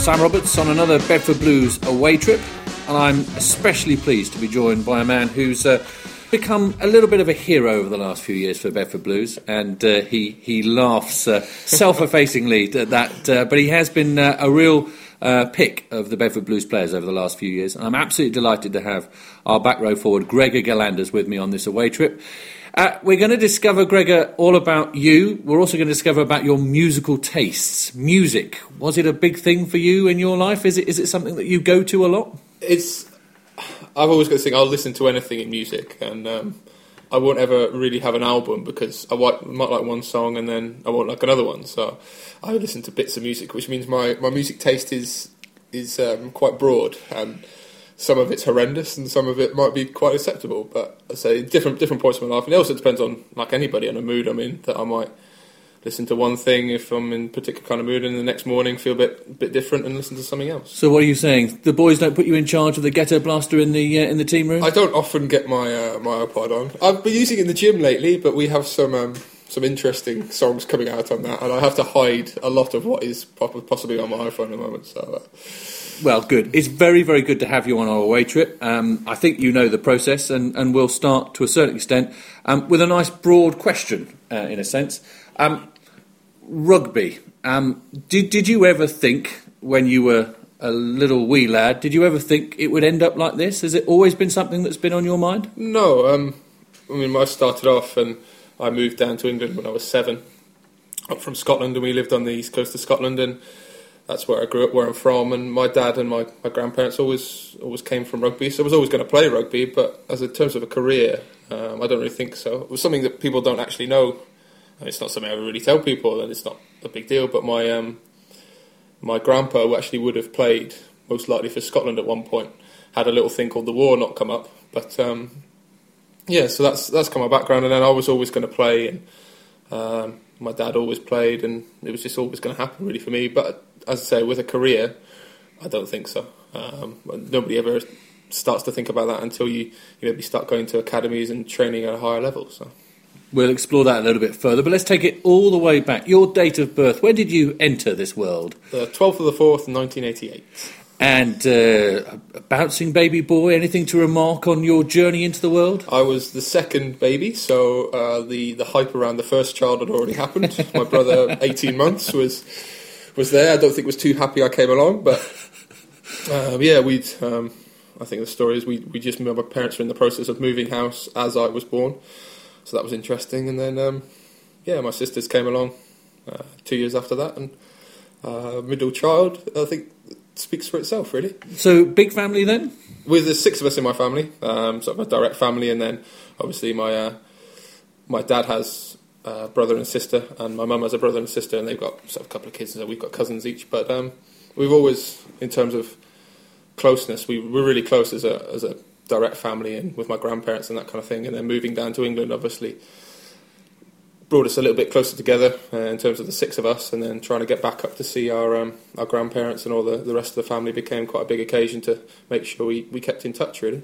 Sam Roberts on another Bedford Blues away trip, and I'm especially pleased to be joined by a man who's uh, become a little bit of a hero over the last few years for Bedford Blues, and uh, he he laughs uh, self-effacingly at that, uh, but he has been uh, a real. Uh, pick of the Bedford Blues players over the last few years, and I'm absolutely delighted to have our back row forward Gregor Gillanders with me on this away trip. Uh, we're going to discover, Gregor, all about you. We're also going to discover about your musical tastes. Music was it a big thing for you in your life? Is it is it something that you go to a lot? It's. I've always got to think I'll listen to anything in music, and um, I won't ever really have an album because I might, might like one song and then I won't like another one. So I listen to bits of music, which means my, my music taste is is um, quite broad and some of it's horrendous and some of it might be quite acceptable. But I say different different points of my life, and it also depends on like anybody on a mood I'm in. That I might listen to one thing if I'm in a particular kind of mood, and the next morning feel a bit bit different and listen to something else. So what are you saying? The boys don't put you in charge of the ghetto blaster in the uh, in the team room? I don't often get my uh, my iPod on. I've been using it in the gym lately, but we have some. Um, some interesting songs coming out on that, and I have to hide a lot of what is possibly on my iPhone at the moment. So, uh, well, good. It's very, very good to have you on our away trip. Um, I think you know the process, and, and we'll start to a certain extent um, with a nice broad question, uh, in a sense. Um, rugby. Um, did, did you ever think, when you were a little wee lad, did you ever think it would end up like this? Has it always been something that's been on your mind? No. Um, I mean, I started off and I moved down to England when I was seven, up from Scotland, and we lived on the east coast of Scotland. and that's where I grew up, where I'm from, and my dad and my, my grandparents always always came from rugby, so I was always going to play rugby. But as in terms of a career, um, I don't really think so. It was something that people don't actually know. It's not something I really tell people, and it's not a big deal. But my um, my grandpa actually would have played most likely for Scotland at one point. Had a little thing called the war not come up, but um, yeah, so that's that's kind of my background. And then I was always going to play, and um, my dad always played, and it was just always going to happen really for me. But as I say, with a career, I don't think so. Um, nobody ever starts to think about that until you, you maybe start going to academies and training at a higher level. So. We'll explore that a little bit further, but let's take it all the way back. Your date of birth, when did you enter this world? The 12th of the 4th, 1988. And uh, a bouncing baby boy, anything to remark on your journey into the world? I was the second baby, so uh, the, the hype around the first child had already happened. My brother, 18 months, was was there. I don't think was too happy I came along, but um, yeah, we'd. Um, I think the story is we we just my parents were in the process of moving house as I was born, so that was interesting. And then um, yeah, my sisters came along uh, two years after that, and uh, middle child. I think speaks for itself, really. So big family then. With the six of us in my family, um, sort of a direct family, and then obviously my uh, my dad has uh, brother and sister, and my mum has a brother and sister, and they've got sort of a couple of kids, so we've got cousins each. But um, we've always, in terms of closeness, we were really close as a as a direct family, and with my grandparents and that kind of thing. And then moving down to England, obviously, brought us a little bit closer together uh, in terms of the six of us, and then trying to get back up to see our um, our grandparents and all the, the rest of the family became quite a big occasion to make sure we, we kept in touch, really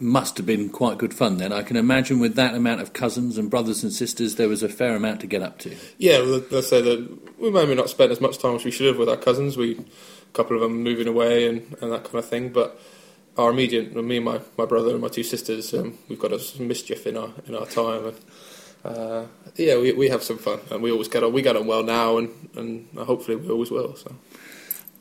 must have been quite good fun then. I can imagine with that amount of cousins and brothers and sisters, there was a fair amount to get up to. Yeah, well, let's say that we maybe not spent as much time as we should have with our cousins. We, a couple of them moving away and, and that kind of thing. But our immediate, me and my, my brother and my two sisters, um, we've got some mischief in our in our time. And, uh, yeah, we we have some fun, and we always get on. We get on well now, and and hopefully we always will. So.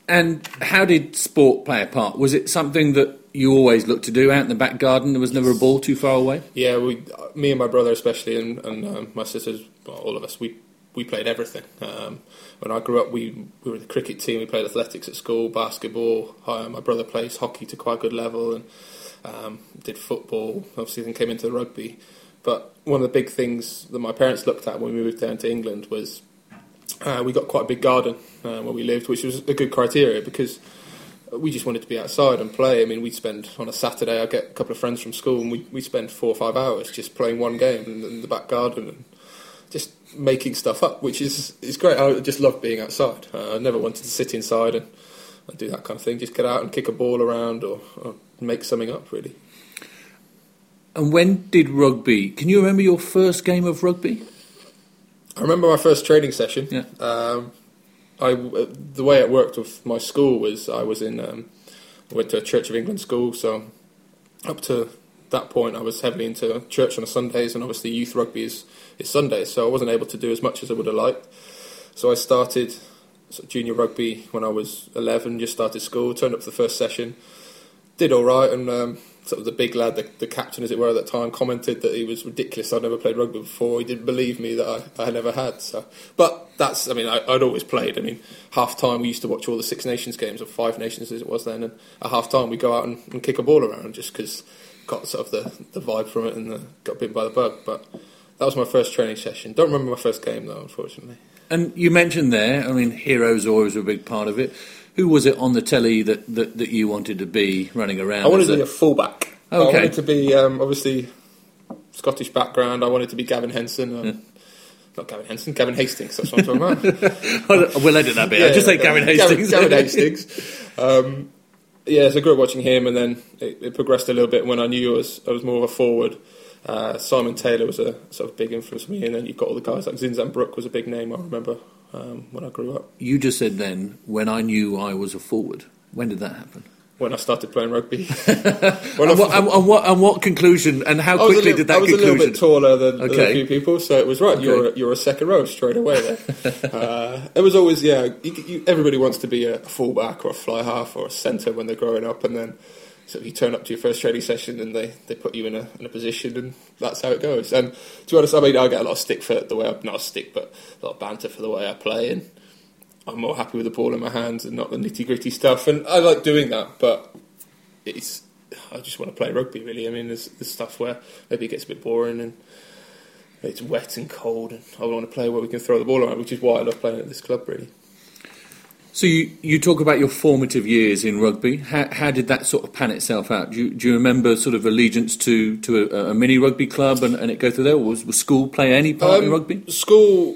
And how did sport play a part? Was it something that you always looked to do out in the back garden? There was never a ball too far away. Yeah, we, me and my brother especially, and, and um, my sisters, well, all of us, we we played everything. Um, when I grew up, we, we were the cricket team. We played athletics at school, basketball. Uh, my brother plays hockey to quite a good level, and um, did football. Obviously, then came into the rugby. But one of the big things that my parents looked at when we moved down to England was uh, we got quite a big garden uh, where we lived, which was a good criteria because we just wanted to be outside and play. I mean, we'd spend on a Saturday. I'd get a couple of friends from school, and we we spend four or five hours just playing one game in, in, the back garden and just making stuff up, which is is great. I just love being outside. Uh, I never wanted to sit inside and, and, do that kind of thing. Just get out and kick a ball around or, or make something up, really. And when did rugby? Can you remember your first game of rugby? I remember my first training session. Yeah. Um, I the way it worked with my school was I was in um, I went to a Church of England school, so up to that point I was heavily into church on Sundays, and obviously youth rugby is is Sundays, so I wasn't able to do as much as I would have liked. So I started junior rugby when I was 11, just started school, turned up for the first session, did all right, and um, sort of the big lad, the, the, captain as it were at that time, commented that he was ridiculous. I'd never played rugby before. He didn't believe me that I, I never had. So, but that's, I mean, I, would always played. I mean, half time we used to watch all the Six Nations games or Five Nations as it was then, and at half time we'd go out and, and kick a ball around just because got sort of the, the vibe from it and the, got bitten by the bug. But that was my first training session. Don't remember my first game though, unfortunately. And you mentioned there, I mean, heroes always a big part of it. Who was it on the telly that, that, that you wanted to be running around? I wanted to be a fullback. Okay. I wanted to be um, obviously Scottish background. I wanted to be Gavin Henson. Um, yeah. Not Gavin Henson, Gavin Hastings. That's what I'm talking about. we'll edit that bit. Yeah, I'll just say Gavin Hastings. Gavin, Gavin Hastings. Um, yeah, so I grew up watching him, and then it, it, progressed a little bit when I knew I was I was more of a forward. Uh, Simon Taylor was a sort of big influence for me, and then you've got all the guys like Zinzan Brooke was a big name. I remember um, when I grew up. You just said then when I knew I was a forward. When did that happen? When I started playing rugby. and, what, and, and, what, and, what, conclusion and how quickly little, did that? conclusion? I was conclusion? a little bit taller than, okay. than, a few people, so it was right. Okay. You're a, you're a second row straight away there. uh, it was always yeah. You, you, everybody wants to be a fullback or a fly half or a centre when they're growing up, and then so if you turn up to your first training session and they, they put you in a, in a position and that's how it goes. And to be honest, I mean, I get a lot of stick for the way I, not a stick, but a lot of banter for the way I play. And I'm more happy with the ball in my hands and not the nitty gritty stuff. And I like doing that, but it's, I just want to play rugby really. I mean, there's, there's stuff where maybe it gets a bit boring and it's wet and cold and I want to play where we can throw the ball around, which is why I love playing at this club really. So you, you talk about your formative years in rugby. How, how did that sort of pan itself out? Do you, do you remember sort of allegiance to, to a, a mini rugby club and, and, it go through there? was, was school play any part um, in rugby? School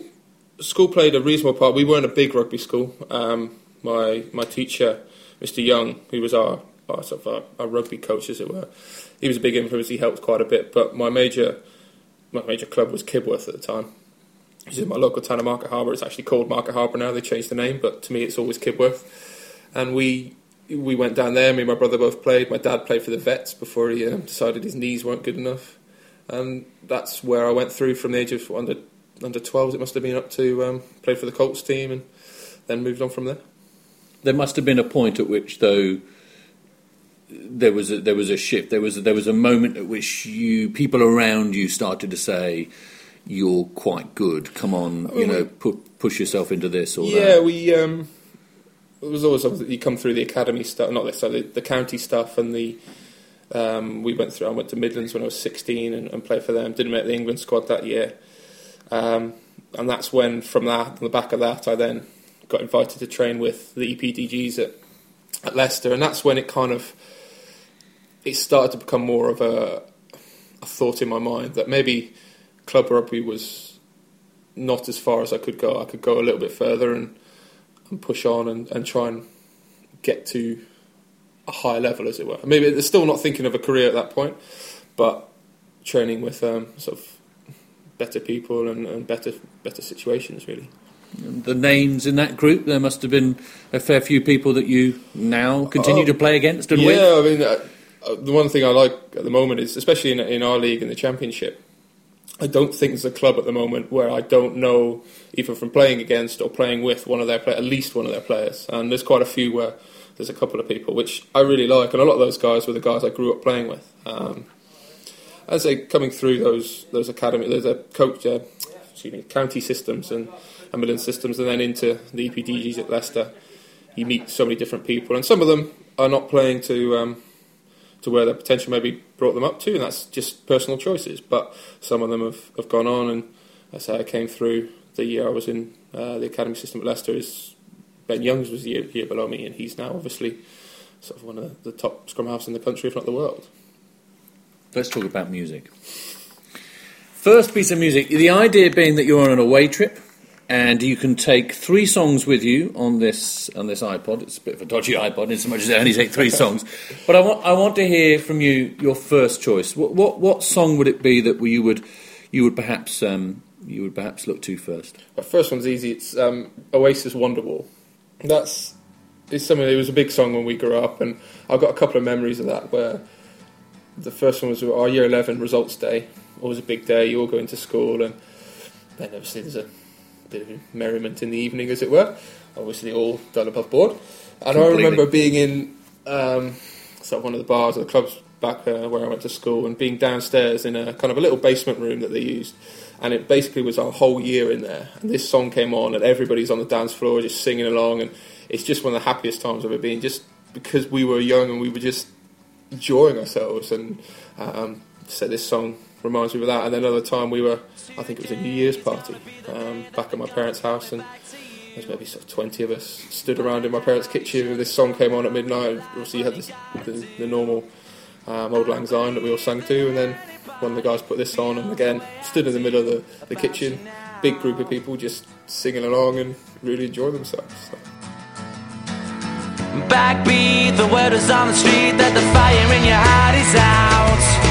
school played a reasonable part. We weren't a big rugby school. Um, my my teacher, Mr. Young, who was our, our sort of our, our, rugby coach, as it were, he was a big influence. He helped quite a bit. But my major my major club was Kibworth at the time which is my local town of Market Harborough. It's actually called Market Harborough now. They changed the name, but to me, it's always Kibworth. And we we went down there. Me and my brother both played. My dad played for the Vets before he um, decided his knees weren't good enough, and that's where I went through from the age of under under 12s. It must have been up to um, play for the Colts team, and then moved on from there. There must have been a point at which, though, there was a, there was a shift. There was a, there was a moment at which you people around you started to say you're quite good. Come on, you know, pu- push yourself into this or yeah, that. we. Um, it was always you come through the academy stuff, not this, the, the county stuff, and the um, we went through. I went to Midlands when I was 16 and, and played for them. Didn't make the England squad that year, um, and that's when from that, on the back of that, I then got invited to train with the EPDGs at at Leicester, and that's when it kind of it started to become more of a, a thought in my mind that maybe club rugby was not as far as I could go. I could go a little bit further and, and push on and, and try and get to a higher level, as it were. Maybe they're still not thinking of a career at that point, but training with um, sort of better people and, and better better situations, really. The names in that group, there must have been a fair few people that you now continue to play against and yeah, with. Yeah, I mean, uh, uh, the one thing I like at the moment is, especially in, in our league in the Championship, I don't think there's a club at the moment where I don't know, either from playing against or playing with one of their play- at least one of their players. And there's quite a few where there's a couple of people which I really like, and a lot of those guys were the guys I grew up playing with. Um, as they coming through those those academy, there's a coach, uh, excuse me, county systems and ambulance systems, and then into the EPDGs at Leicester. You meet so many different people, and some of them are not playing to. Um, to where their potential maybe brought them up to, and that's just personal choices. But some of them have, have gone on, and I say I came through the year I was in uh, the academy system at Leicester. Is Ben Youngs was the year, year, below me, and he's now obviously sort of one of the top scrum halves in the country, if not the world. Let's talk about music. First piece of music. The idea being that you're on an away trip and you can take three songs with you on this on this iPod. It's a bit of a dodgy iPod, in so much as they only take three songs. But I want I want to hear from you your first choice. What what, what song would it be that you would you would perhaps um, you would perhaps look to first? The first one's easy. It's um, Oasis Wonderwall. That's it's something. It was a big song when we grew up, and I've got a couple of memories of that. Where the first one was our year eleven results day. Always a big day. You all go into school, and then obviously there's a bit of merriment in the evening, as it were. Obviously, all done above board. And Completely. I remember being in um, sort of one of the bars or the clubs back uh, where I went to school, and being downstairs in a kind of a little basement room that they used, and it basically was our whole year in there. And this song came on, and everybody's on the dance floor just singing along, and it's just one of the happiest times I've ever been, just because we were young and we were just enjoying ourselves. And um, so this song reminds me of that. And then another time we were, I think it was a New Year's party um, back at my parents' house, and there's maybe sort of 20 of us stood around in my parents' kitchen, and this song came on at midnight. Obviously, you had this, the, the normal um, Auld Lang Syne that we all sang to, and then one of the guys put this on, and again, stood in the middle of the, the kitchen, big group of people just singing along and really enjoying themselves. So. Backbeat, the word is on the street that the fire in your heart is out.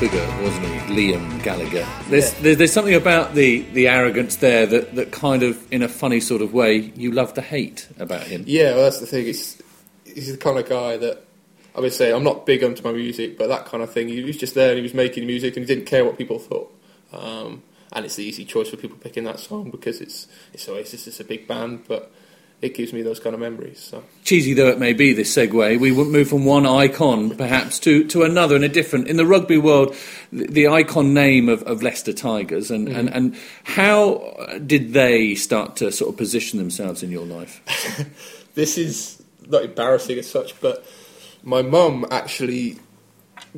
Figure, wasn't he, Liam Gallagher? There's, there's, there's something about the, the arrogance there that, that kind of, in a funny sort of way, you love to hate about him. Yeah, well, that's the thing. It's, he's the kind of guy that I would say I'm not big onto my music, but that kind of thing. He was just there and he was making music and he didn't care what people thought. Um, and it's the easy choice for people picking that song because it's it's Oasis, it's a big band, but it gives me those kind of memories. So Cheesy though it may be, this segue, we move from one icon perhaps to, to another in a different. In the rugby world, the, the icon name of, of Leicester Tigers, and, and, and how did they start to sort of position themselves in your life? this is not embarrassing as such, but my mum actually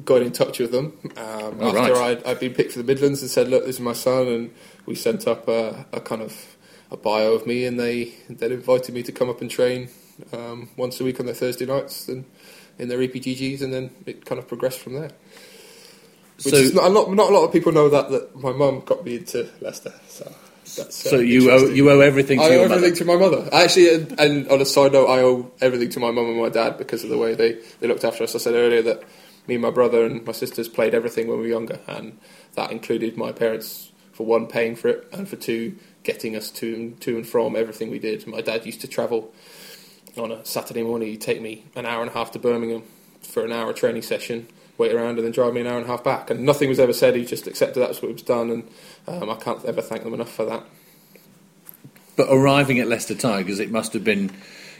got in touch with them um, after right. I'd, I'd been picked for the Midlands and said, "Look, this is my son," and we sent up a, a kind of a bio of me, and they then invited me to come up and train um, once a week on their Thursday nights and in their EPDGs, and then it kind of progressed from there. Which So- is not a lot. Not a lot of people know that that my mum got me into Leicester. So that's uh, So you owe, you owe everything to I your owe everything mother. to my mother. Actually, and, and on a side note, I owe everything to my mum and my dad because of the way they, they looked after us. I said earlier that me and my brother and my sisters played everything when we were younger, and that included my parents, for one, paying for it, and for two, getting us to and, to and from everything we did. My dad used to travel on a Saturday morning, he'd take me an hour and a half to Birmingham for an hour training session, wait around, and then drive me an hour and a half back. And nothing was ever said, he just accepted that was what was done, and um, I can't ever thank them enough for that. But arriving at Leicester Tigers, it must have been,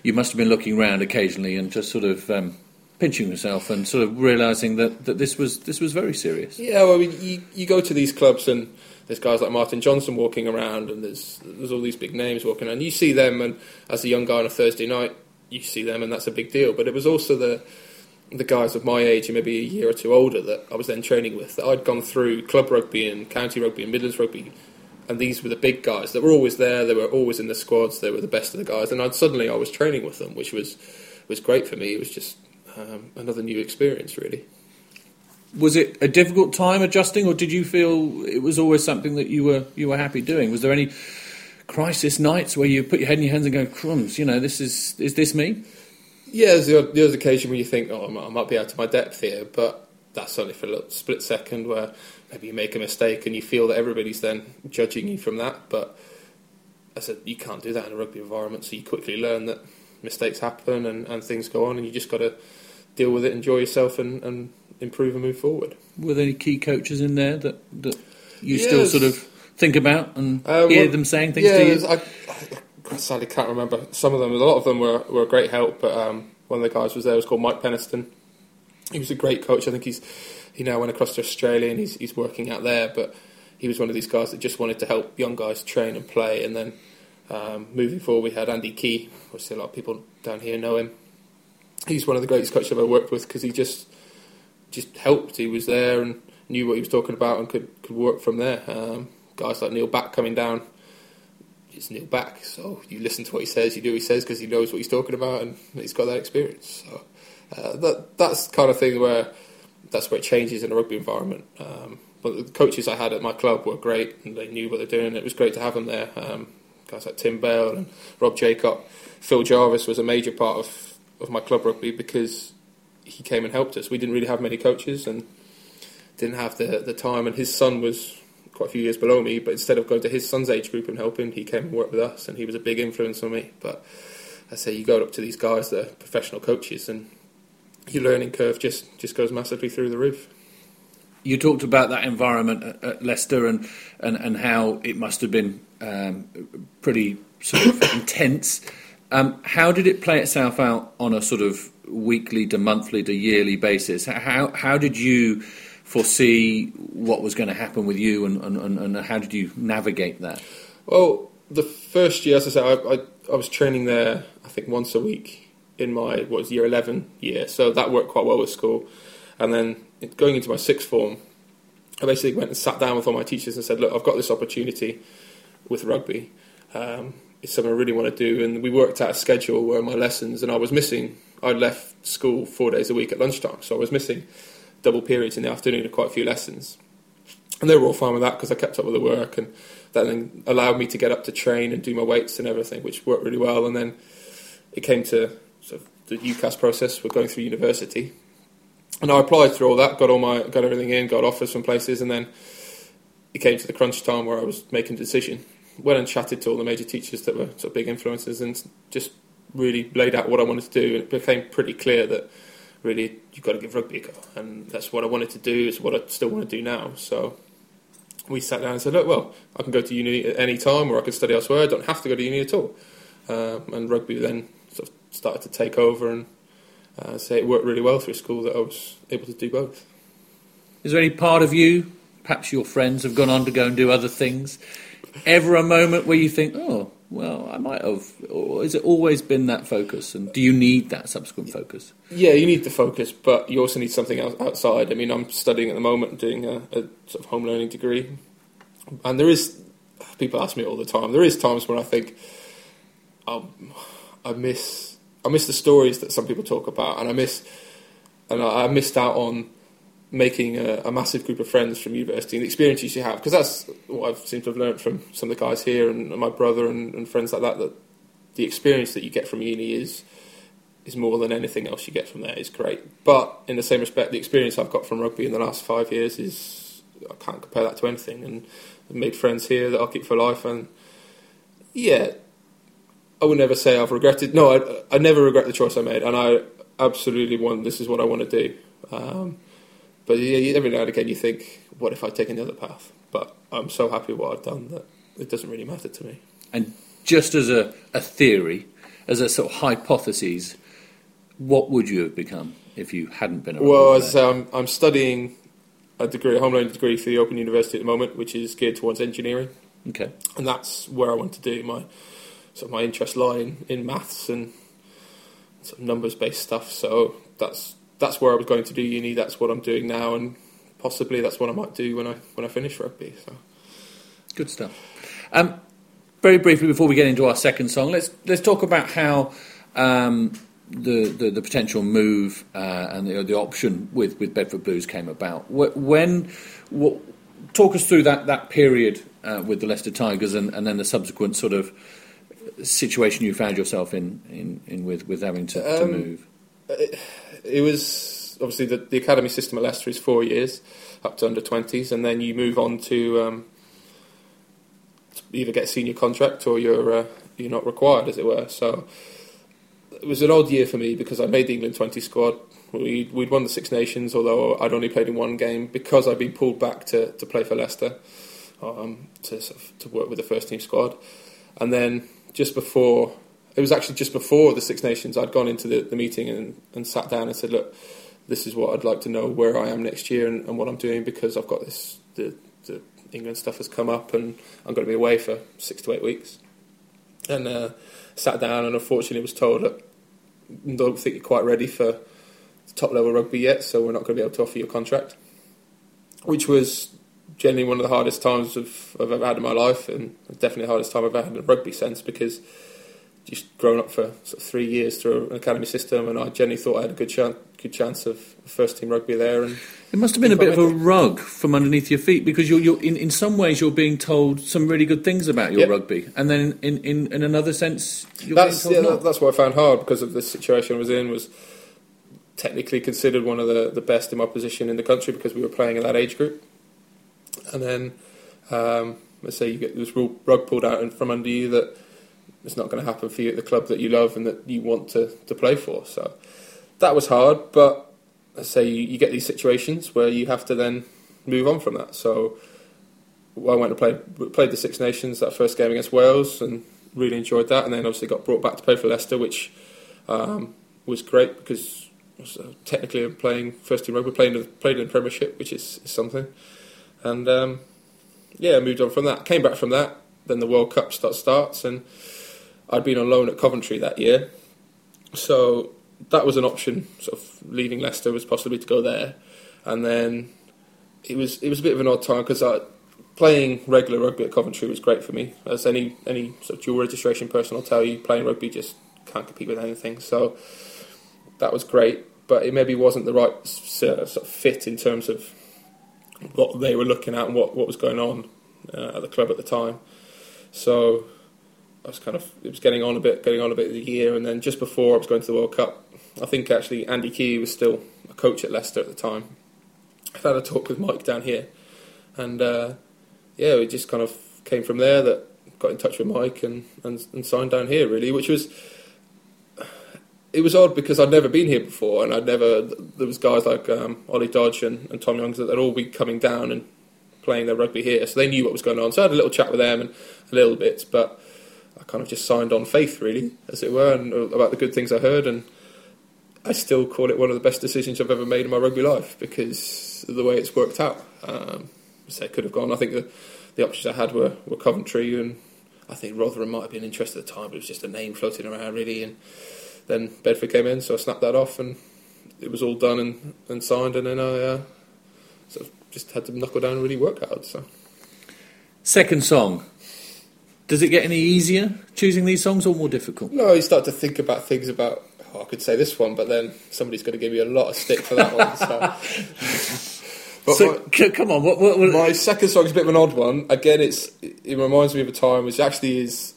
you must have been looking round occasionally and just sort of um, pinching yourself and sort of realising that, that this was this was very serious. Yeah, well, I mean, you, you go to these clubs and there's guys like Martin Johnson walking around, and there's there's all these big names walking around. You see them, and as a young guy on a Thursday night, you see them, and that's a big deal. But it was also the the guys of my age, and maybe a year or two older, that I was then training with. That I'd gone through club rugby and county rugby and Midlands rugby, and these were the big guys that were always there. They were always in the squads. They were the best of the guys, and I'd, suddenly I was training with them, which was was great for me. It was just um, another new experience, really. Was it a difficult time adjusting, or did you feel it was always something that you were you were happy doing? Was there any crisis nights where you put your head in your hands and go, "Crumbs, you know, this is is this me?" Yeah, there's the odd, the odd occasion when you think, oh, I might, be out of my depth here, but that's only for a little split second where maybe you make a mistake and you feel that everybody's then judging you from that. But I said, you can't do that in a rugby environment, so you quickly learn that mistakes happen and, and things go on, and you just got to deal with it, enjoy yourself, and, and improve and move forward. Were there any key coaches in there that that you Yes. still sort of think about and Uh, hear well, them saying things yeah, to you? I, I sadly can't remember some of them. A lot of them were, were a great help, but um, one of the guys was there was called Mike Peniston. He was a great coach. I think he's he now went across to Australia and he's he's working out there. But he was one of these guys that just wanted to help young guys train and play. And then um, moving forward, we had Andy Key. Obviously, a lot of people down here know him. He's one of the greatest coaches I've ever worked with because he just just helped. He was there and knew what he was talking about and could could work from there. Um, guys like Neil Back coming down, it's Neil Back, so you listen to what he says, you do what he says because he knows what he's talking about and he's got that experience. So uh, that that's kind of thing where that's where it changes in a rugby environment. Um, but the coaches I had at my club were great and they knew what they're doing. It was great to have them there. Um, guys like Tim Bale and Rob Jacob, Phil Jarvis was a major part of, of my club rugby because he came and helped us. We didn't really have many coaches and didn't have the the time. And his son was quite a few years below me, but instead of going to his son's age group and helping, he came and worked with us, and he was a big influence on me. But I say you go up to these guys that are professional coaches, and your learning curve just just goes massively through the roof. You talked about that environment at, at Leicester and, and, and how it must have been um, pretty sort of intense. Um, how did it play itself out on a sort of weekly to monthly to yearly basis? How how did you foresee what was going to happen with you, and, and, and how did you navigate that? Well, the first year, as I said, I, I, I was training there. I think once a week in my what was year eleven year, so that worked quite well with school. And then going into my sixth form, I basically went and sat down with all my teachers and said, "Look, I've got this opportunity with rugby. Um, it's something I really want to do." And we worked out a schedule where my lessons, and I was missing. I'd left school four days a week at lunchtime, so I was missing double periods in the afternoon of quite a few lessons. And they were all fine with that because I kept up with the work, and that then allowed me to get up to train and do my weights and everything, which worked really well. And then it came to sort of the UCAS process. We're going through university, and I applied through all that, got all my got everything in, got offers from places, and then it came to the crunch time where I was making a decision. Went and chatted to all the major teachers that were sort of big influences, and just really laid out what I wanted to do. And it became pretty clear that really you've got to give rugby a go, and that's what I wanted to do. It's what I still want to do now. So we sat down and said, look, well, I can go to uni at any time, or I can study elsewhere. I don't have to go to uni at all. Um, and rugby then sort of started to take over, and uh, say it worked really well through school that I was able to do both. Is there any part of you, perhaps your friends have gone on to go and do other things, ever a moment where you think, oh, well, I might have, or has it always been that focus? And do you need that subsequent focus? Yeah, you need the focus, but you also need something else outside. I mean, I'm studying at the moment, doing a, a sort of home learning degree, and there is people ask me all the time. There is times when I think um, I miss I miss the stories that some people talk about, and I miss and I, I missed out on making a, a, massive group of friends from university and the experiences you have because that's what I've seemed to have learned from some of the guys here and, and my brother and, and, friends like that that the experience that you get from uni is is more than anything else you get from there is great. But in the same respect the experience I've got from rugby in the last five years is I can't compare that to anything and I've made friends here that I'll keep for life and yeah I would never say I've regretted no I, I never regret the choice I made and I absolutely want this is what I want to do. Um, but yeah, every now and again you think, what if I'd taken the other path? But I'm so happy with what I've done that it doesn't really matter to me. And just as a, a theory, as a sort of hypothesis, what would you have become if you hadn't been a Well, as um, I'm studying a degree, a home learning degree for the Open University at the moment, which is geared towards engineering. Okay. And that's where I want to do my sort of my interest lie in, in maths and sort of numbers based stuff. So that's that's where I was going to do uni. That's what I'm doing now, and possibly that's what I might do when I when I finish rugby. So, good stuff. Um, very briefly before we get into our second song, let's let's talk about how um, the, the, the potential move uh, and the, the option with, with Bedford Blues came about. When what, talk us through that that period uh, with the Leicester Tigers and, and then the subsequent sort of situation you found yourself in, in, in with, with having to, to um, move. It, it was obviously the, the academy system at Leicester is four years up to under 20s, and then you move on to, um, to either get a senior contract or you're uh, you're not required, as it were. So it was an odd year for me because I made the England 20 squad. We'd, we'd won the Six Nations, although I'd only played in one game because I'd been pulled back to, to play for Leicester um, to to work with the first team squad, and then just before it was actually just before the Six Nations. I'd gone into the, the meeting and, and sat down and said, "Look, this is what I'd like to know where I am next year and, and what I'm doing because I've got this the, the, England stuff has come up and I'm going to be away for six to eight weeks." And uh, sat down and unfortunately was told that don't think you're quite ready for top level rugby yet, so we're not going to be able to offer you a contract. Which was generally one of the hardest times of, I've ever had in my life, and definitely the hardest time I've ever had in a rugby sense because just grown up for sort of three years through an academy system, and I generally thought I had a good chance, good chance of first team rugby there. And it must have been a bit of a rug from underneath your feet because you're, you're in, in some ways you're being told some really good things about your yep. rugby, and then in, in, in another sense that's yeah, that's what I found hard because of the situation I was in was technically considered one of the, the best in my position in the country because we were playing in that age group, and then um, let's say you get this rug pulled out from under you that it's not going to happen for you at the club that you love and that you want to, to play for. So that was hard, but let's say you, you, get these situations where you have to then move on from that. So I went to play played the Six Nations that first game against Wales and really enjoyed that, and then obviously got brought back to play for Leicester, which um, was great because uh, technically I'm playing first team rugby, playing played in the Premiership, which is, is something, and um, yeah, moved on from that. Came back from that, then the World Cup start, starts and I'd been on loan at Coventry that year, so that was an option. Sort of leaving Leicester was possibly to go there, and then it was it was a bit of an odd time because playing regular rugby at Coventry was great for me. As any any sort of dual registration person will tell you, playing rugby just can't compete with anything. So that was great, but it maybe wasn't the right sort of fit in terms of what they were looking at and what, what was going on uh, at the club at the time. So I was kind of it was getting on a bit, getting on a bit of the year, and then just before I was going to the World Cup, I think actually Andy Key was still a coach at Leicester at the time. I had a talk with Mike down here, and uh, yeah, it just kind of came from there that got in touch with Mike and, and, and signed down here really, which was it was odd because I'd never been here before, and I'd never. There was guys like um, Ollie Dodge and, and Tom Youngs that they'd all be coming down and playing their rugby here, so they knew what was going on. So I had a little chat with them and a little bit, but kind of just signed on faith, really, as it were, and about the good things I heard. And I still call it one of the best decisions I've ever made in my rugby life because of the way it's worked out. Um, so it could have gone. I think the, the options I had were, were Coventry and I think Rotherham might have been interested at the time, but it was just a name floating around, really. And then Bedford came in, so I snapped that off, and it was all done and, and signed. And then I uh, sort of just had to knuckle down and really work hard. So, second song, does it get any easier choosing these songs or more difficult? No, you start to think about things about. Oh, I could say this one, but then somebody's going to give you a lot of stick for that one. So. so my, come on, what, what, what, my second song is a bit of an odd one. Again, it's it reminds me of a time which actually is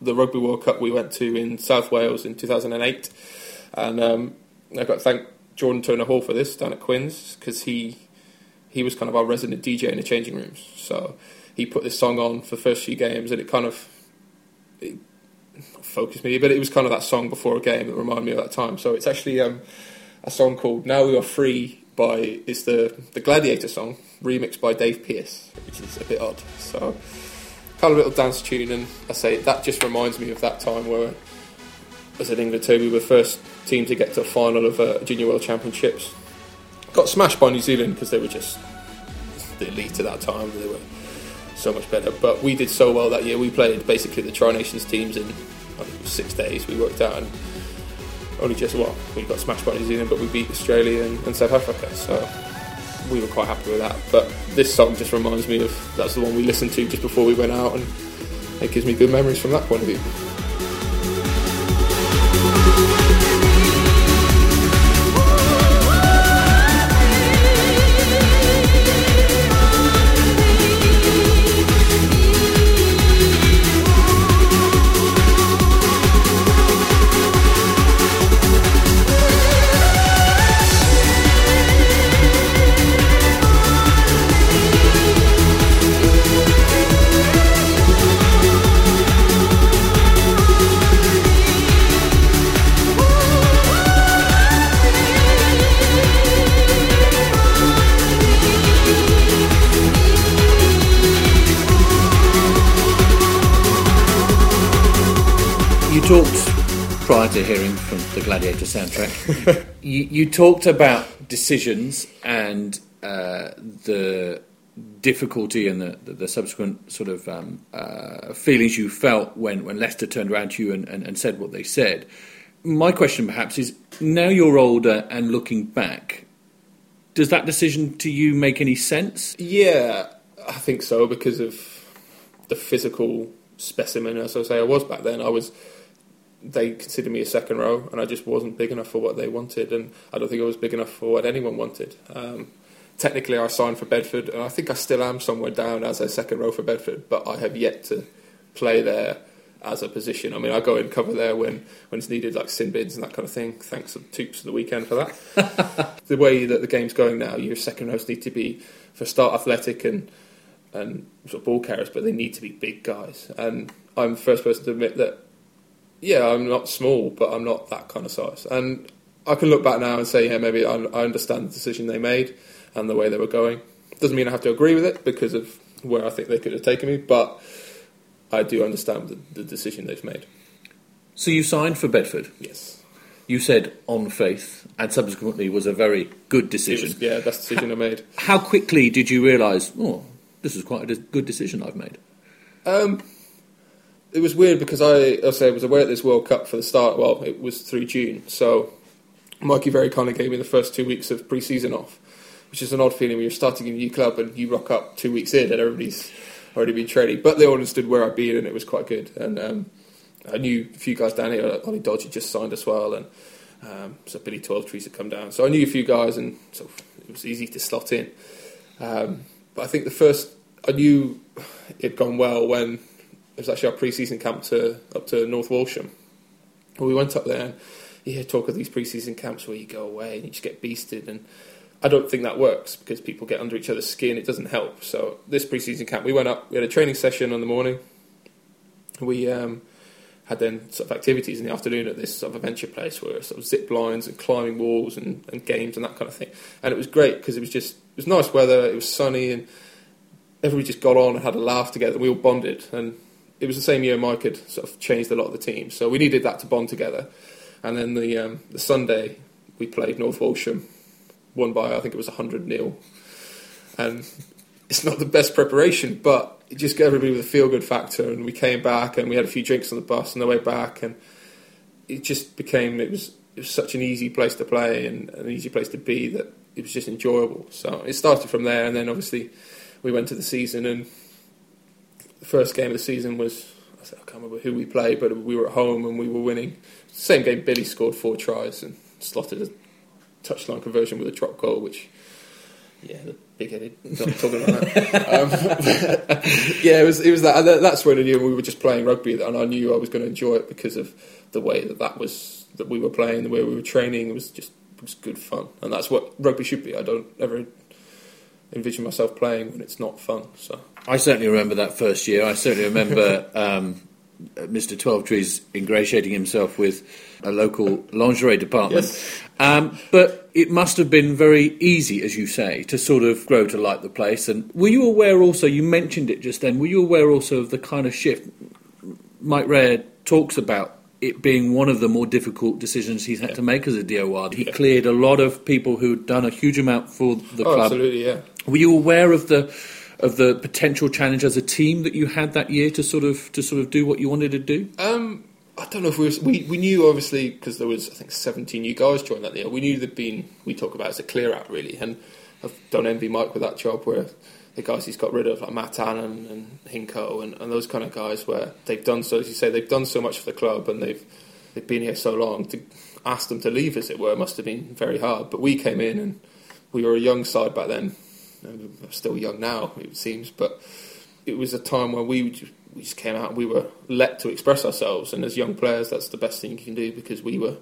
the Rugby World Cup we went to in South Wales in 2008, and um, I've got to thank Jordan Turner Hall for this down at Quins because he he was kind of our resident DJ in the changing rooms. So he put this song on for the first few games, and it kind of it focused me. But it was kind of that song before a game that reminded me of that time. So it's actually um, a song called "Now We Are Free" by it's the the Gladiator song remixed by Dave Pearce, which is a bit odd. So kind of a little dance tune, and I say that just reminds me of that time where, as an England team, we were first team to get to a final of uh, Junior World Championships. Got smashed by New Zealand because they were just the elite at that time. They were so much better. But we did so well that year. We played basically the Tri Nations teams in think six days. We worked out and only just well, we got smashed by New Zealand, but we beat Australia and, and South Africa. So we were quite happy with that. But this song just reminds me of that's the one we listened to just before we went out, and it gives me good memories from that point of view. Hearing from the Gladiator soundtrack. you, you, talked about decisions and uh, the difficulty and the, the, the subsequent sort of um, uh, feelings you felt when, when Leicester turned around to you and, and, and, said what they said. my question perhaps is now you're older and looking back, does that decision to you make any sense? Yeah, I think so because of the physical specimen, as I say, I was back then. I was. They considered me a second row, and I just wasn't big enough for what they wanted, and I don't think I was big enough for what anyone wanted. Um, technically, I signed for Bedford, and I think I still am somewhere down as a second row for Bedford, but I have yet to play there as a position. I mean, I go and cover there when, when it's needed, like sin bins and that kind of thing. Thanks to Toops for the weekend for that. the way that the game's going now, your second rows need to be, for start, athletic and and sort of ball carriers, but they need to be big guys. And I'm the first person to admit that, yeah, I'm not small, but I'm not that kind of size. And I can look back now and say, yeah, maybe I, I understand the decision they made and the way they were going. Doesn't mean I have to agree with it because of where I think they could have taken me, but I do understand the, the decision they've made. So you signed for Bedford. Yes. You said on faith, and subsequently was a very good decision. was, yeah, that's the decision I made. How quickly did you realise? Oh, this is quite a good decision I've made. Um, it was weird because I, I say, I was away at this World Cup for the start. Well, it was through June, so Mikey very kindly gave me the first two weeks of pre-season off, which is an odd feeling when you're starting a new club and you rock up two weeks in and everybody's already been training. But they all understood where I'd been and it was quite good. And um, I knew a few guys down here. Ollie Dodge had just signed as well, and um, so Billy Twelvetrees had come down. So I knew a few guys, and so it was easy to slot in. Um, but I think the first I knew it'd gone well when it was actually our pre-season camp to up to North Walsham. Well, we went up there and you hear talk of these pre-season camps where you go away and you just get beasted and I don't think that works because people get under each other's skin. It doesn't help. So this pre-season camp, we went up. We had a training session in the morning. We um, had then sort of activities in the afternoon at this sort of adventure place where sort of zip lines and climbing walls and, and games and that kind of thing. And it was great because it was just it was nice weather. It was sunny and everybody just got on and had a laugh together. We all bonded, and it was the same year Mike had sort of changed a lot of the team, so we needed that to bond together. And then the um, the Sunday we played North Walsham, won by I think it was hundred 0 and it's not the best preparation, but it just got everybody with a feel good factor. And we came back and we had a few drinks on the bus on the way back, and it just became it was it was such an easy place to play and an easy place to be that it was just enjoyable. So it started from there, and then obviously we went to the season, and the first game of the season was I said- I can't remember who we played, but we were at home and we were winning. Same game, Billy scored four tries and slotted a touchline conversion with a drop goal, which yeah, the big headed. Not talking about that. Um, yeah, it was it was that. That's when I knew we were just playing rugby, and I knew I was going to enjoy it because of the way that that was that we were playing, the way we were training. It was just it was good fun, and that's what rugby should be. I don't ever envision myself playing when it's not fun. So I certainly remember that first year. I certainly remember um, Mr. Twelvetrees ingratiating himself with a local lingerie department. Yes. Um, but it must have been very easy, as you say, to sort of grow to like the place. And were you aware also? You mentioned it just then. Were you aware also of the kind of shift Mike Rayer talks about? It being one of the more difficult decisions he's had to make as a DOR. He cleared a lot of people who'd done a huge amount for the oh, club. absolutely, yeah. Were you aware of the of the potential challenge as a team that you had that year to sort of to sort of do what you wanted to do? Um, I don't know if we were, we we knew obviously because there was I think seventeen new guys joined that year. We knew there'd been we talk about as a clear out really, and I've don't envy Mike with that job where the guys he's got rid of like Matt Allen and Hinko and, and those kind of guys where they've done so as you say they've done so much for the club and they've they've been here so long to ask them to leave as it were must have been very hard. But we came in and we were a young side back then. We're still young now it seems, but it was a time where we just, we just came out and we were let to express ourselves. And as young players, that's the best thing you can do because we were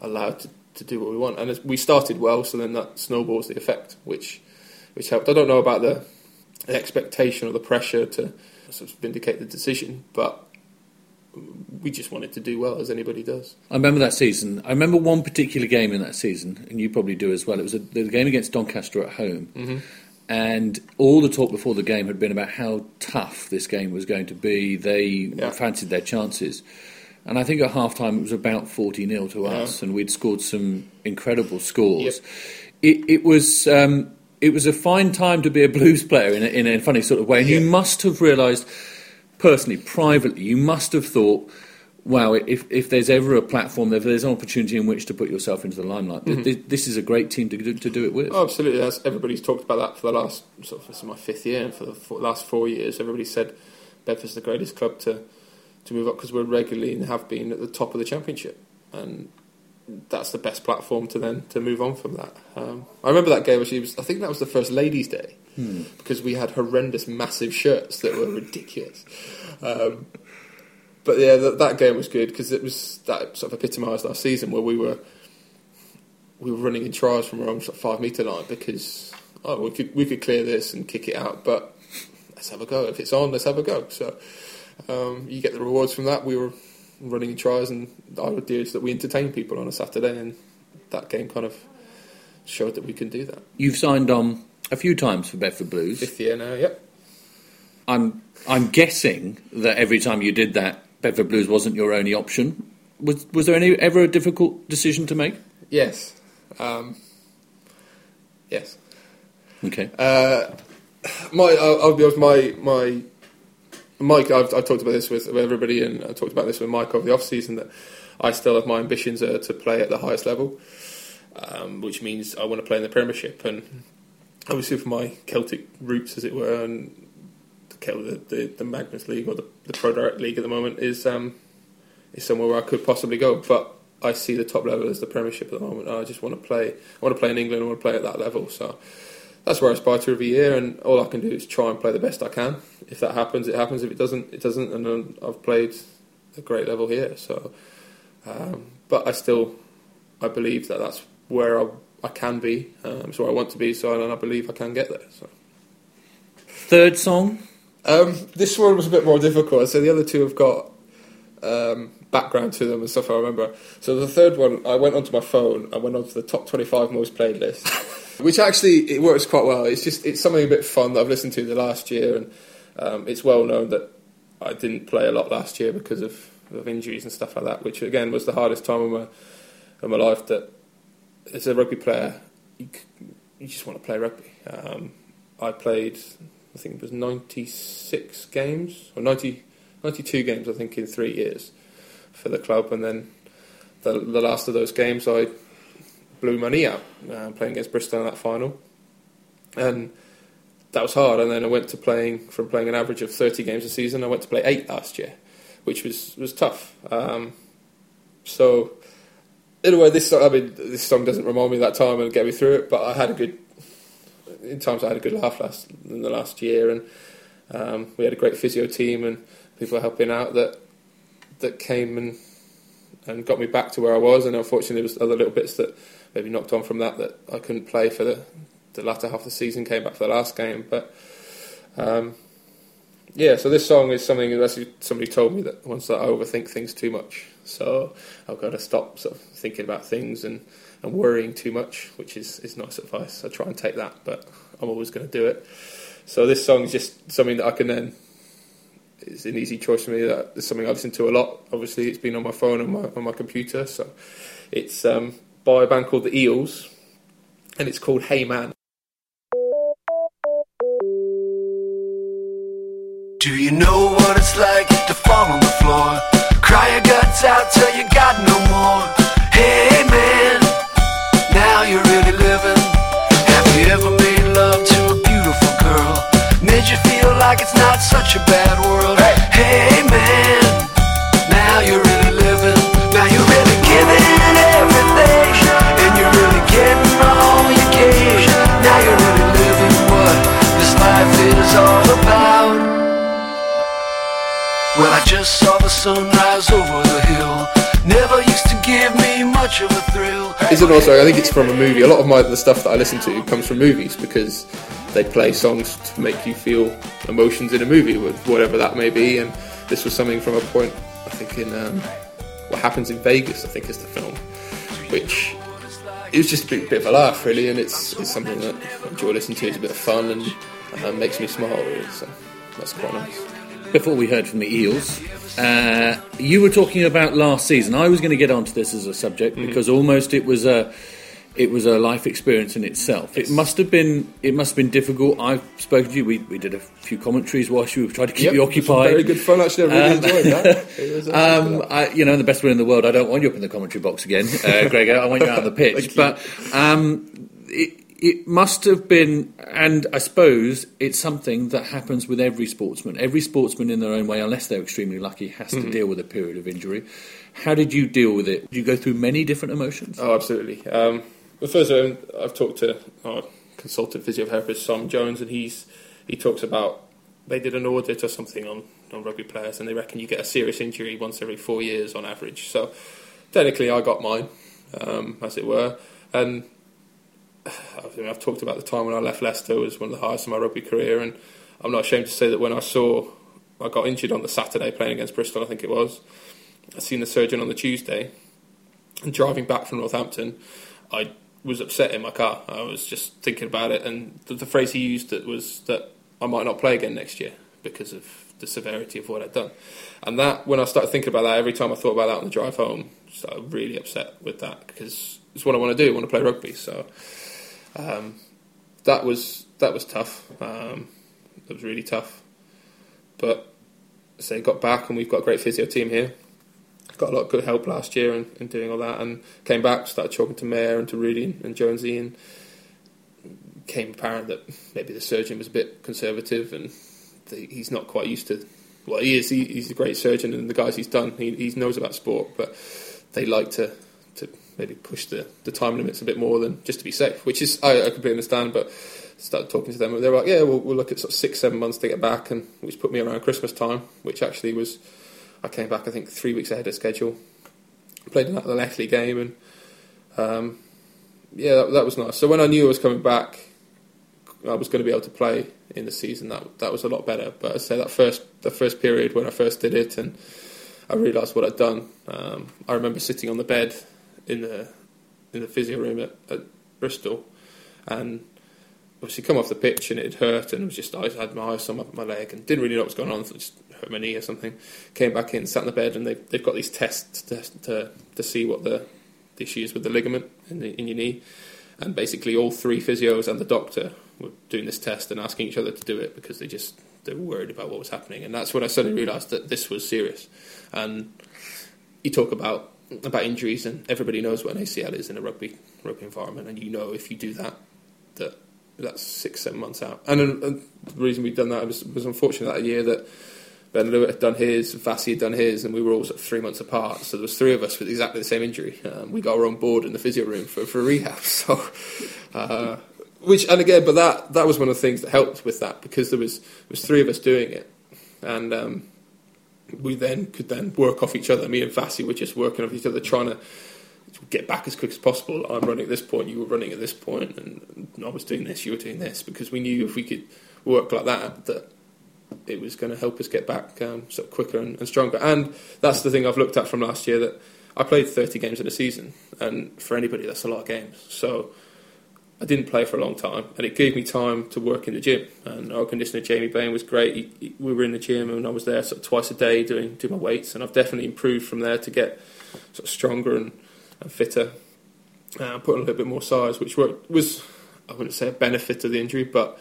allowed to, to do what we want. And as we started well, so then that snowballs the effect, which which helped. I don't know about the, the expectation or the pressure to sort of vindicate the decision, but we just wanted to do well as anybody does. I remember that season. I remember one particular game in that season, and you probably do as well. It was a, the game against Doncaster at home, mm-hmm. And all the talk before the game had been about how tough this game was going to be. They Yeah. fancied their chances. And I think at half time it was about 40 0 to us, and we'd scored some incredible scores. It, it was um, it was a fine time to be a blues player in a, in a funny sort of way, and you must have realised, personally, privately, you must have thought, wow, if, if there's ever a platform, if there's an opportunity in which to put yourself into the limelight, th- th- this is a great team to do, to do it with. Oh, absolutely. As everybody's talked about that for the last sort of this is my fifth year, and for the four, last four years, everybody said Bedford's the greatest club to to move up because we're regularly and have been at the top of the championship, and that's the best platform to then to move on from that. Um, I remember that game actually. Was, I think that was the first Ladies' Day because we had horrendous, massive shirts that were ridiculous. Um, but yeah, that, that game was good because it was that sort of epitomised our season where we were we were running in trials from our own sort of five metre line because oh we could we could clear this and kick it out, but let's have a go. If it's on, let's have a go. So um, you get the rewards from that. We were running in tries, and the idea is that we entertain people on a Saturday, and that game kind of showed that we can do that. You've signed on a few times for Bedford Blues. Fifth year now, yep. I'm I'm guessing that every time you did that, Bedford Blues wasn't your only option. Was was there any ever a difficult decision to make? Yes, um, yes. Okay. Uh, my, I'll, I'll be honest. My, my, Mike. I've, I've talked about this with everybody, and I talked about this with Mike over the off season. That I still have my ambitions are to play at the highest level, um, which means I want to play in the Premiership, and obviously for my Celtic roots, as it were, and Kel- the, the, the Magners League or the, the RaboDirect League at the moment is um, is somewhere where I could possibly go, but. I see the top level as the Premiership at the moment. I just want to play. I want to play in England. I want to play at that level. So that's where I aspire to every year, and all I can do is try and play the best I can. If that happens, it happens. If it doesn't, it doesn't. And I've played a great level here, so. Um, but I still, I believe that that's where I, I can be. Um, it's I want to be. So and I believe I can get there. So. Third song. Um, this one was a bit more difficult. So the other two have got um, background to them and stuff. I remember. So the third one, I went onto my phone. I went onto the top twenty-five most played list, which actually it works quite well. It's just it's something a bit fun that I've listened to the last year, and um, it's well known that I didn't play a lot last year because of, of injuries and stuff like that. Which again was the hardest time of my of my life. That as a rugby player, you, you just want to play rugby. Um, I played, I think it was 96 games, or 90, 92 games, I think, in three years for the club. And then the, the last of those games, I blew my knee out uh, playing against Bristol in that final. And that was hard. And then I went to playing, from playing an average of 30 games a season, I went to play eight last year, which was, was tough. Um, so, in a way, this I mean, this song doesn't remind me of that time and get me through it, but I had a good, in times I had a good laugh last in the last year, and um, we had a great physio team and people helping out that that came and and got me back to where I was. And unfortunately, there was other little bits that maybe knocked on from that that I couldn't play for the the latter half of the season. Came back for the last game, but um, yeah. So this song is something that somebody told me that once I overthink things too much. So I've got to stop sort of thinking about things and, and worrying too much, which is, is nice advice. I try and take that, but I'm always going to do it. So this song is just something that I can then. It's an easy choice for me. That it's something I listen to a lot. Obviously, it's been on my phone and my on my computer. So it's um, by a band called the Eels, and it's called Hey Man. Do you know what it's like to fall on the floor? Cry your guts out till you got no more. Hey man, now you're really living. Have you ever made love to a beautiful girl? Made you feel like it's not such a bad world. Hey man, it also? I think it's from a movie. A lot of my the stuff that I listen to comes from movies because they play songs to make you feel emotions in a movie, whatever that may be. And this was something from a point I think in um, what happens in Vegas. I think is the film, which it was just a bit, bit of a laugh really, and it's it's something that I enjoy listening to. It's a bit of fun and uh, makes me smile really. So that's quite nice. Before we heard from the Eels, uh, you were talking about last season. I was going to get onto this as a subject because almost it was a it was a life experience in itself. It must have been. It must have been difficult. I've spoken to you. We, we did a few commentaries whilst you tried to keep Yep, you occupied. Very good fun, actually. I really Um, enjoyed that. Uh, Um, I, you know, in the best way in the world, I don't want you up in the commentary box again, uh, Gregor. I want you out on the pitch. but um, it, it must have been, and I suppose it's something that happens with every sportsman. Every sportsman, in their own way, unless they're extremely lucky, has Mm-hmm. to deal with a period of injury. How did you deal with it? Did you go through many different emotions? Oh, absolutely. Um, well, first, um, I've talked to our consultant physiotherapist, Sam Jones, and he's he talks about they did an audit or something on, on rugby players, and they reckon you get a serious injury once every four years on average. So, technically, I got mine, um, as it were, and I've talked about the time when I left Leicester was one of the highest of my rugby career, and I'm not ashamed to say that when I saw I got injured on the Saturday playing against Bristol, I think it was, I seen the surgeon on the Tuesday, and driving back from Northampton, I was upset in my car. I was just thinking about it, and the, the phrase he used that was that I might not play again next year because of the severity of what I'd done. And that, when I started thinking about that, every time I thought about that on the drive home, I was really upset with that because it's what I want to do. I want to play rugby. So um, that was that was tough. Um, it was really tough. But say got back, and we've got a great physio team here got a lot of good help last year in, in doing all that and came back, started talking to Rayer and to Rudy and, and Jonesy and came apparent that maybe the surgeon was a bit conservative and the, he's not quite used to well he is he, he's a great surgeon and the guys he's done he, he knows about sport but they like to maybe push the, the time limits a bit more than just to be safe which is I, I completely understand but started talking to them and they were like yeah we'll, we'll look at sort of six seven months to get back and which put me around Christmas time which actually was I came back, I think, three weeks ahead of schedule. Played in that the Lechley game, and um, yeah, that, that was nice. So when I knew I was coming back, I was going to be able to play in the season. That that was a lot better. But I say that first the first period when I first did it, and I realised what I'd done. Um, I remember sitting on the bed in the in the physio room at, at Bristol, and obviously come off the pitch and it had hurt and it was just I had my eyes on my, leg and didn't really know what was going on so just hurt my knee or something. Came back in sat in the bed and they, they've got these tests to, to, to see what the, the issue is with the ligament in, the, in your knee. And basically all three physios and the doctor were doing this test and asking each other to do it because they just they were worried about what was happening. And that's when I suddenly realised that this was serious. And you talk about about injuries and everybody knows what an ACL is in a rugby rugby environment and you know if you do that that that's six, seven months out. And, uh, and the reason we'd done that was, was unfortunate that year that Ben Lewitt had done his, Vassie had done his, and we were all sort of three months apart. So there was three of us with exactly the same injury. Um, we got our own board in the physio room for, for rehab. So, uh, which and again, but that that was one of the things that helped with that because there was there was three of us doing it, and um, we then could then work off each other. Me and Vassie were just working off each other, trying to get back as quick as possible. I'm running at this point, you were running at this point, and I was doing this, you were doing this, because we knew if we could work like that, that it was going to help us get back um, sort of quicker and, and stronger. And that's the thing I've looked at from last year that I played 30 games in a season, and for anybody, that's a lot of games. So I didn't play for a long time, and it gave me time to work in the gym. And our conditioner Jamie Bain was great. He, he, we were in the gym, and I was there sort of twice a day doing doing my weights, and I've definitely improved from there to get sort of stronger and, and fitter, uh, put on a little bit more size, which was I wouldn't say a benefit of the injury, but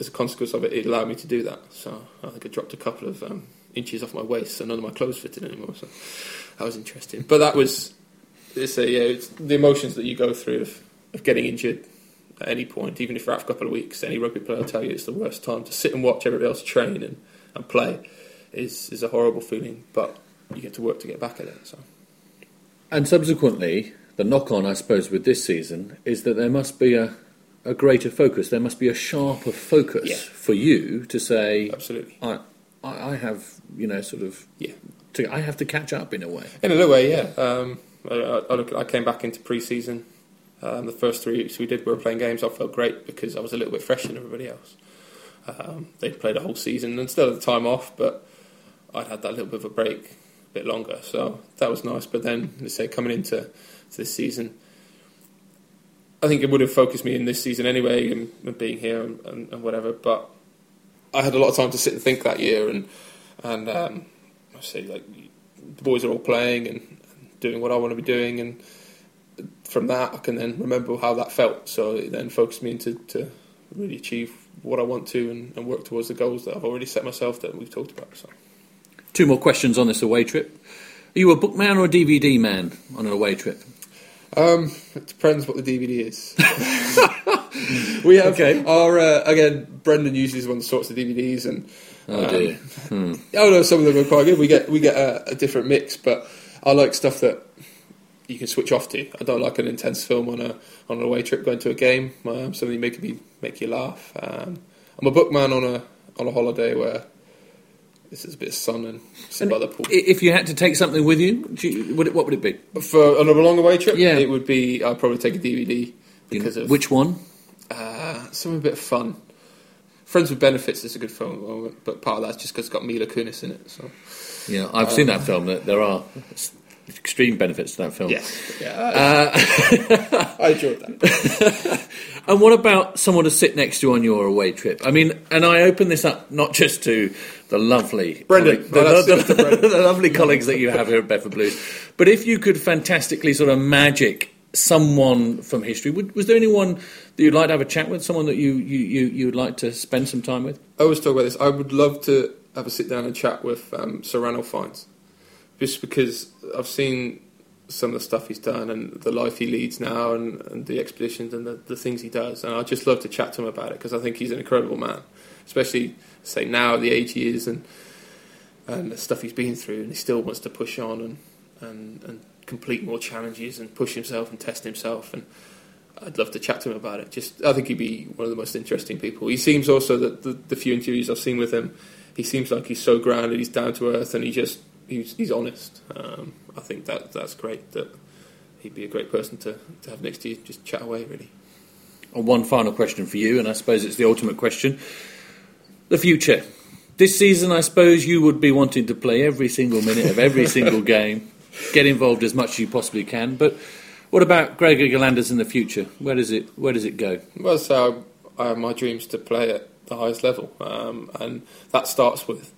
as a consequence of it, it allowed me to do that. So I think I dropped a couple of um, inches off my waist, so none of my clothes fitted anymore. So that was interesting. But that was it's a, yeah, it's the emotions that you go through of, of getting injured at any point, even if you're out for a couple of weeks. Any rugby player will tell you it's the worst time to sit and watch everybody else train and, and play. is is a horrible feeling, but you get to work to get back at it. So And subsequently, the knock on, I suppose, with this season is that there must be a, a greater focus. There must be a sharper focus Yeah. for you to say, absolutely, I, I I have, you know, sort of, yeah. to, I have to catch up in a way. In a little way, yeah. Um, I, I, I look, I came back into pre-season. Um, the first three weeks we did, we were playing games. I felt great because I was a little bit fresher than everybody else. Um, they'd played a whole season and still had the time off, but I'd had that little bit of a break, a bit longer. So that was nice. But then, let's say, coming into to this season, I think it would have focused me in this season anyway, and, and being here and, and, and whatever. But I had a lot of time to sit and think that year, and and um, I say like the boys are all playing and doing what I want to be doing, and from that, I can then remember how that felt. So it then focused me into to really achieve what I want to and, and work towards the goals that I've already set myself that we've talked about. So. Two more questions on this away trip. Are you a book man or a DVD man on an away trip? Um, it depends what the DVD is. we have Okay. our uh, again. Brendan usually is the one that sorts the DVDs, and Oh um, dear. Oh no, some of them are quite good. We get we get a, a different mix, but I like stuff that you can switch off to. I don't like an intense film on a on an away trip going to a game. Um, something make me make you laugh. Um, I'm a bookman on a on a holiday where this is a bit of sun and sit by the pool. If you had to take something with you, you would it, what would it be? For on a long away trip, Yeah. it would be I'd probably take a DVD because of Which one? uh, something a bit of fun. Friends with Benefits is a good film but part of that's just because it's got Mila Kunis in it. So Yeah, I've seen that film. There are extreme benefits to that film. yes, yeah, I, I enjoyed that. And what about someone to sit next to on your away trip? I mean, and I open this up not just to the lovely Brendan. the, Oh, that's the- Brendan. the lovely colleagues that you have here at Bedford Blues, but if you could fantastically sort of magic someone from history, would, was there anyone that you'd like to have a chat with? Someone that you you you you'd like to spend some time with? I always talk about this. I would love to have a sit down and chat with um, Sir Ranulph Fiennes, just because I've seen some of the stuff he's done and the life he leads now, and, and the expeditions and the, the things he does. And I'd just love to chat to him about it because I think he's an incredible man, especially say now the age he is and and the stuff he's been through, and he still wants to push on and and, and complete more challenges and push himself and test himself and. I'd love to chat to him about it. Just, I think he'd be one of the most interesting people. He seems also that the, the few interviews I've seen with him, he seems like he's so grounded, he's down to earth, and he just he's, he's honest. Um, I think that that's great. That he'd be a great person to, to have next to you. Just chat away, really. And one final question for you, and I suppose it's the ultimate question: the future. This season, I suppose you would be wanting to play every single minute of every single game, get involved as much as you possibly can. But what about Gregor Gillanders in the future? Where does it Where does it go? Well, so I have my dreams to play at the highest level, um, and that starts with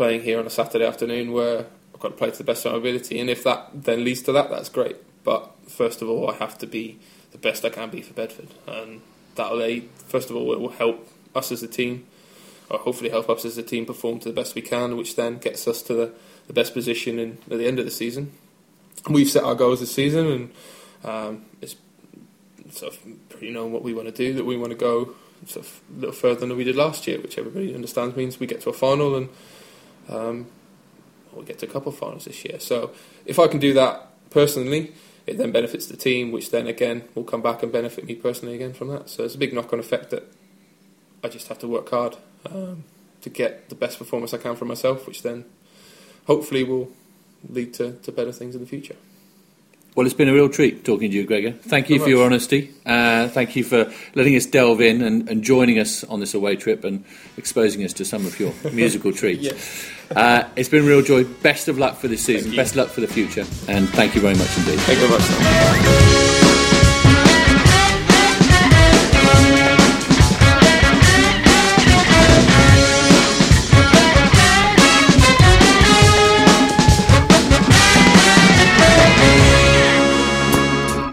playing here on a Saturday afternoon where I've got to play to the best of my ability. And if that then leads to that, that's great. But first of all, I have to be the best I can be for Bedford, and that'll aid. First of all, it will help us as a team, or hopefully help us as a team perform to the best we can, which then gets us to the, the best position in, at the end of the season. We've set our goals this season, and um, it's sort of pretty known what we want to do. That we want to go sort of a little further than we did last year, which everybody understands means we get to a final and um, we get to a couple of finals this year. So if I can do that personally, it then benefits the team, which then again will come back and benefit me personally again from that. So it's a big knock-on effect that I just have to work hard um, to get the best performance I can for myself, which then hopefully will lead to, to better things in the future. Well, it's been a real treat talking to you, Gregor. Thank you for your honesty. Uh, thank you for letting us delve in and, and joining us on this away trip and exposing us to some of your musical treats. Yes. uh, it's been a real joy. Best of luck for this season. Best luck for the future. And thank you very much indeed. Thank you very much.